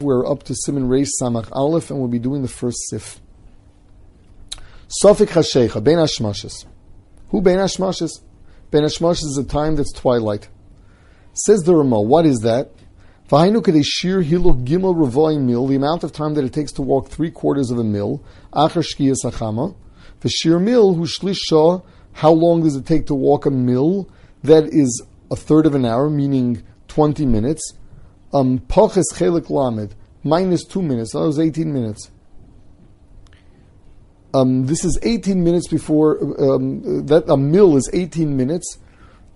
We're up to Siman Reish Samach Aleph, and we'll be doing the first sif. Sofik Hashecha, Ben Hashmashes. Who Ben Hashmashes? Ben Hashmashes is a time that's twilight. Says the Ramah, what is that? V'hainu shir hiluk gimel revoim mil, the amount of time that it takes to walk three quarters of a mil, achar shkiyas achama. V'shir mil, hu shlish how long does it take to walk a mil? That is a third of an hour, meaning 20 minutes. Um, Poches chelik lamed, minus two minutes, that was 18 minutes. Um, this is 18 minutes before, um, that a mil is 18 minutes,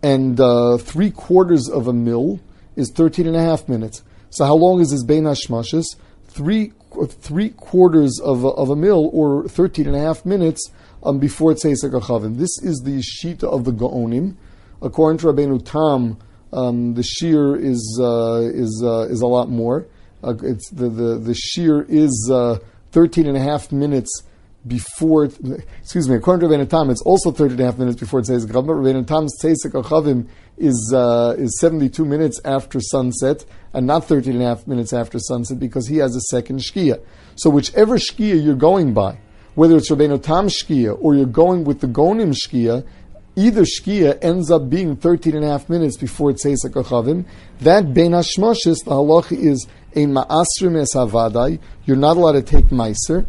and uh, three quarters of a mil is 13 and a half minutes. So how long is this Bein Hashmashes? Three, three quarters of a, of a mil, or 13 and a half minutes, um, before it says. This is the Shita of the Gaonim. According to Rabbeinu Tam, um, the shear is uh, is uh, is a lot more. Uh, it's the, the the shear is uh, 13 and a half minutes before. Excuse me. According to Rabbeinu Tam, it's also 13 and a half minutes before it says Achavim. Rabbeinu Tam's Tzeisek Achavim is uh, is 72 minutes after sunset and not 13 and a half minutes after sunset because he has a second shkia. So whichever shkia you're going by, whether it's Rabbeinu Tam shkia or you're going with the Gaonim shkia, either shkia ends up being 13 and a half minutes before it says Akachavim. That Ben Hashmashis, the halacha is a ma'asrim es havadai. You're not allowed to take meiser.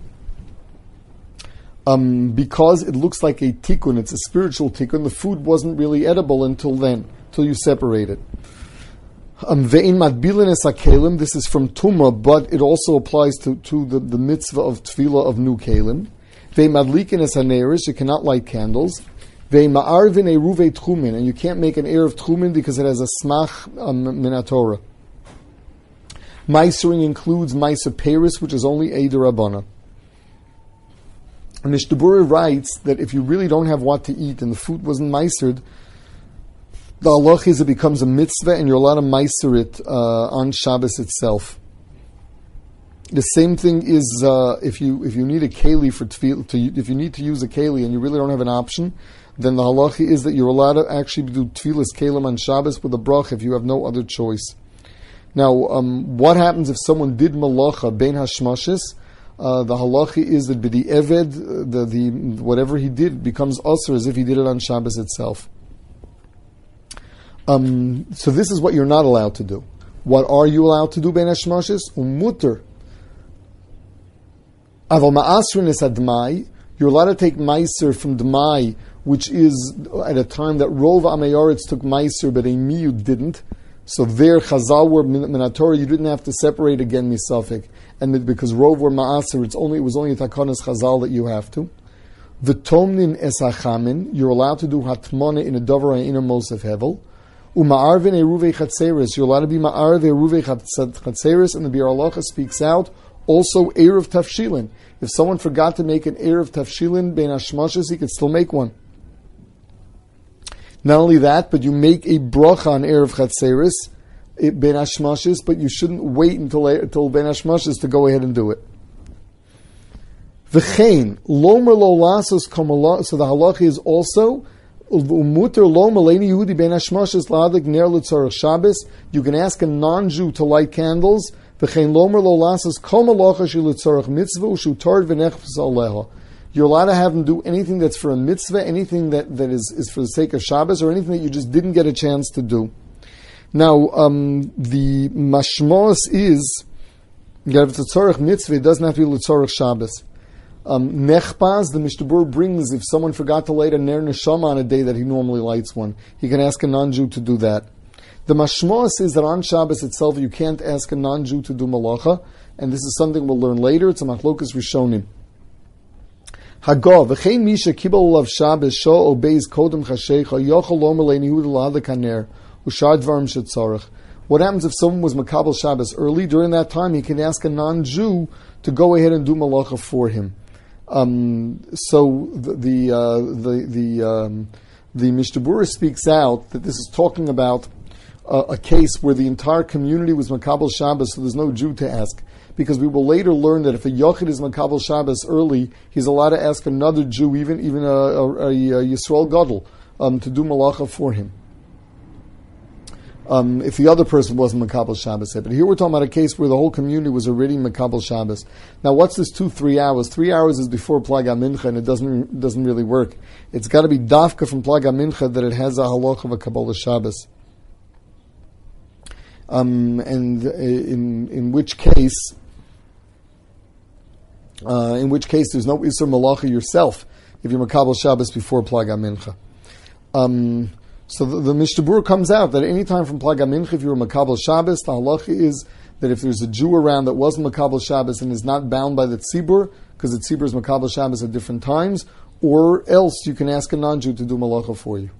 Um, because it looks like a tikkun, it's a spiritual tikkun. The food wasn't really edible until then, until you separate it. Um, ve'in es. This is from Tuma, but it also applies to, to the, the mitzvah of tefillah of new kelim. Ve'in madlikin es. You cannot light candles. Tchumin, and you can't make an air of tchumin because it has a smach um, minatora. Meisering includes Maisa Paris, which is only a derabana. Mishnah writes that if you really don't have what to eat and the food wasn't meisered, the Allah is it becomes a mitzvah and you're allowed to meiser it uh, on Shabbos itself. The same thing is uh, if you if you need a keli for tefillah, to, if you need to use a keli and you really don't have an option, then the halacha is that you're allowed to actually do tefillas kalim on Shabbos with a brach if you have no other choice. Now, um, what happens if someone did malacha ben hashmashes? Uh, the halacha is that b'di eved, the, the whatever he did becomes usher as if he did it on Shabbos itself. Um, so this is what you're not allowed to do. What are you allowed to do ben hashmashes? Umutter. Aval ma'asrin is admai. You're allowed to take meiser from dmai which is at a time that Rov Amayoritz took Meiser, but Emiyu didn't. So there, Chazal were Minatora, you didn't have to separate again Misafik. And because Rov were Ma'aser, it's only, it was only a Takonis Chazal that you have to. The V'tomnin esachamin, you're allowed to do hatmona in a dover in a mosef hevel. Uma'arvin eruve chatzeris, you're allowed to be ma'arve eruve chatzeris, and the Biur speaks out, also Erev Tafshilin. If someone forgot to make an Erev Tafshilin, Ben Hashmashas, he could still make one. Not only that, but you make a bracha on Erev Chatzeris, eh, Ben Hashmashis, but you shouldn't wait until, until Ben Hashmashis to go ahead and do it. V'chein, lomer lo lasos so the halacha is also, you can ask a non-Jew to light candles, you're allowed to have them do anything that's for a mitzvah, anything that, that is, is for the sake of Shabbos, or anything that you just didn't get a chance to do. Now, um, the mashmos is, if it's a tzorach mitzvah, it doesn't have to be l'tzorach Shabbos. Um, the Mishnah brings, if someone forgot to light a ner neshama on a day that he normally lights one, he can ask a non-Jew to do that. The mashmos is that on Shabbos itself, you can't ask a non-Jew to do malacha, and this is something we'll learn later. It's a machlokas rishonim. Hagov, v'chein misha kibel of Shabbos sho obeys kodem chashecha le'nihuda la'ada kaner shetzorach. What happens if someone was makabel Shabbos early? During that time, he can ask a non-Jew to go ahead and do malacha for him. Um, so the the uh, the the, um, the Mishnah speaks out that this is talking about uh, a case where the entire community was makabel Shabbos, so there's no Jew to ask because we will later learn that if a Yochid is Makabal Shabbos early, he's allowed to ask another Jew, even even a, a, a, a Yisrael Gadol, um, to do Malacha for him. Um, if the other person wasn't Makabal Shabbos But here we're talking about a case where the whole community was already Makabal Shabbos. Now, what's this two, three hours? Three hours is before Plaga Mincha, and it doesn't, doesn't really work. It's got to be dafka from Plaga Mincha that it has a halach of a Kabbalah Shabbos. Um, and uh, in, in which case, uh, in which case there's no Isser Malacha yourself if you're Makabal Shabbos before Plaga Mincha. Um, so the, the Mishnah comes out that any time from Plaga Mincha, if you're a Makabal Shabbos, the halacha is that if there's a Jew around that wasn't Makabal Shabbos and is not bound by the Tzibur, because the Tzibur is Makabal Shabbos at different times, or else you can ask a non-Jew to do Malacha for you.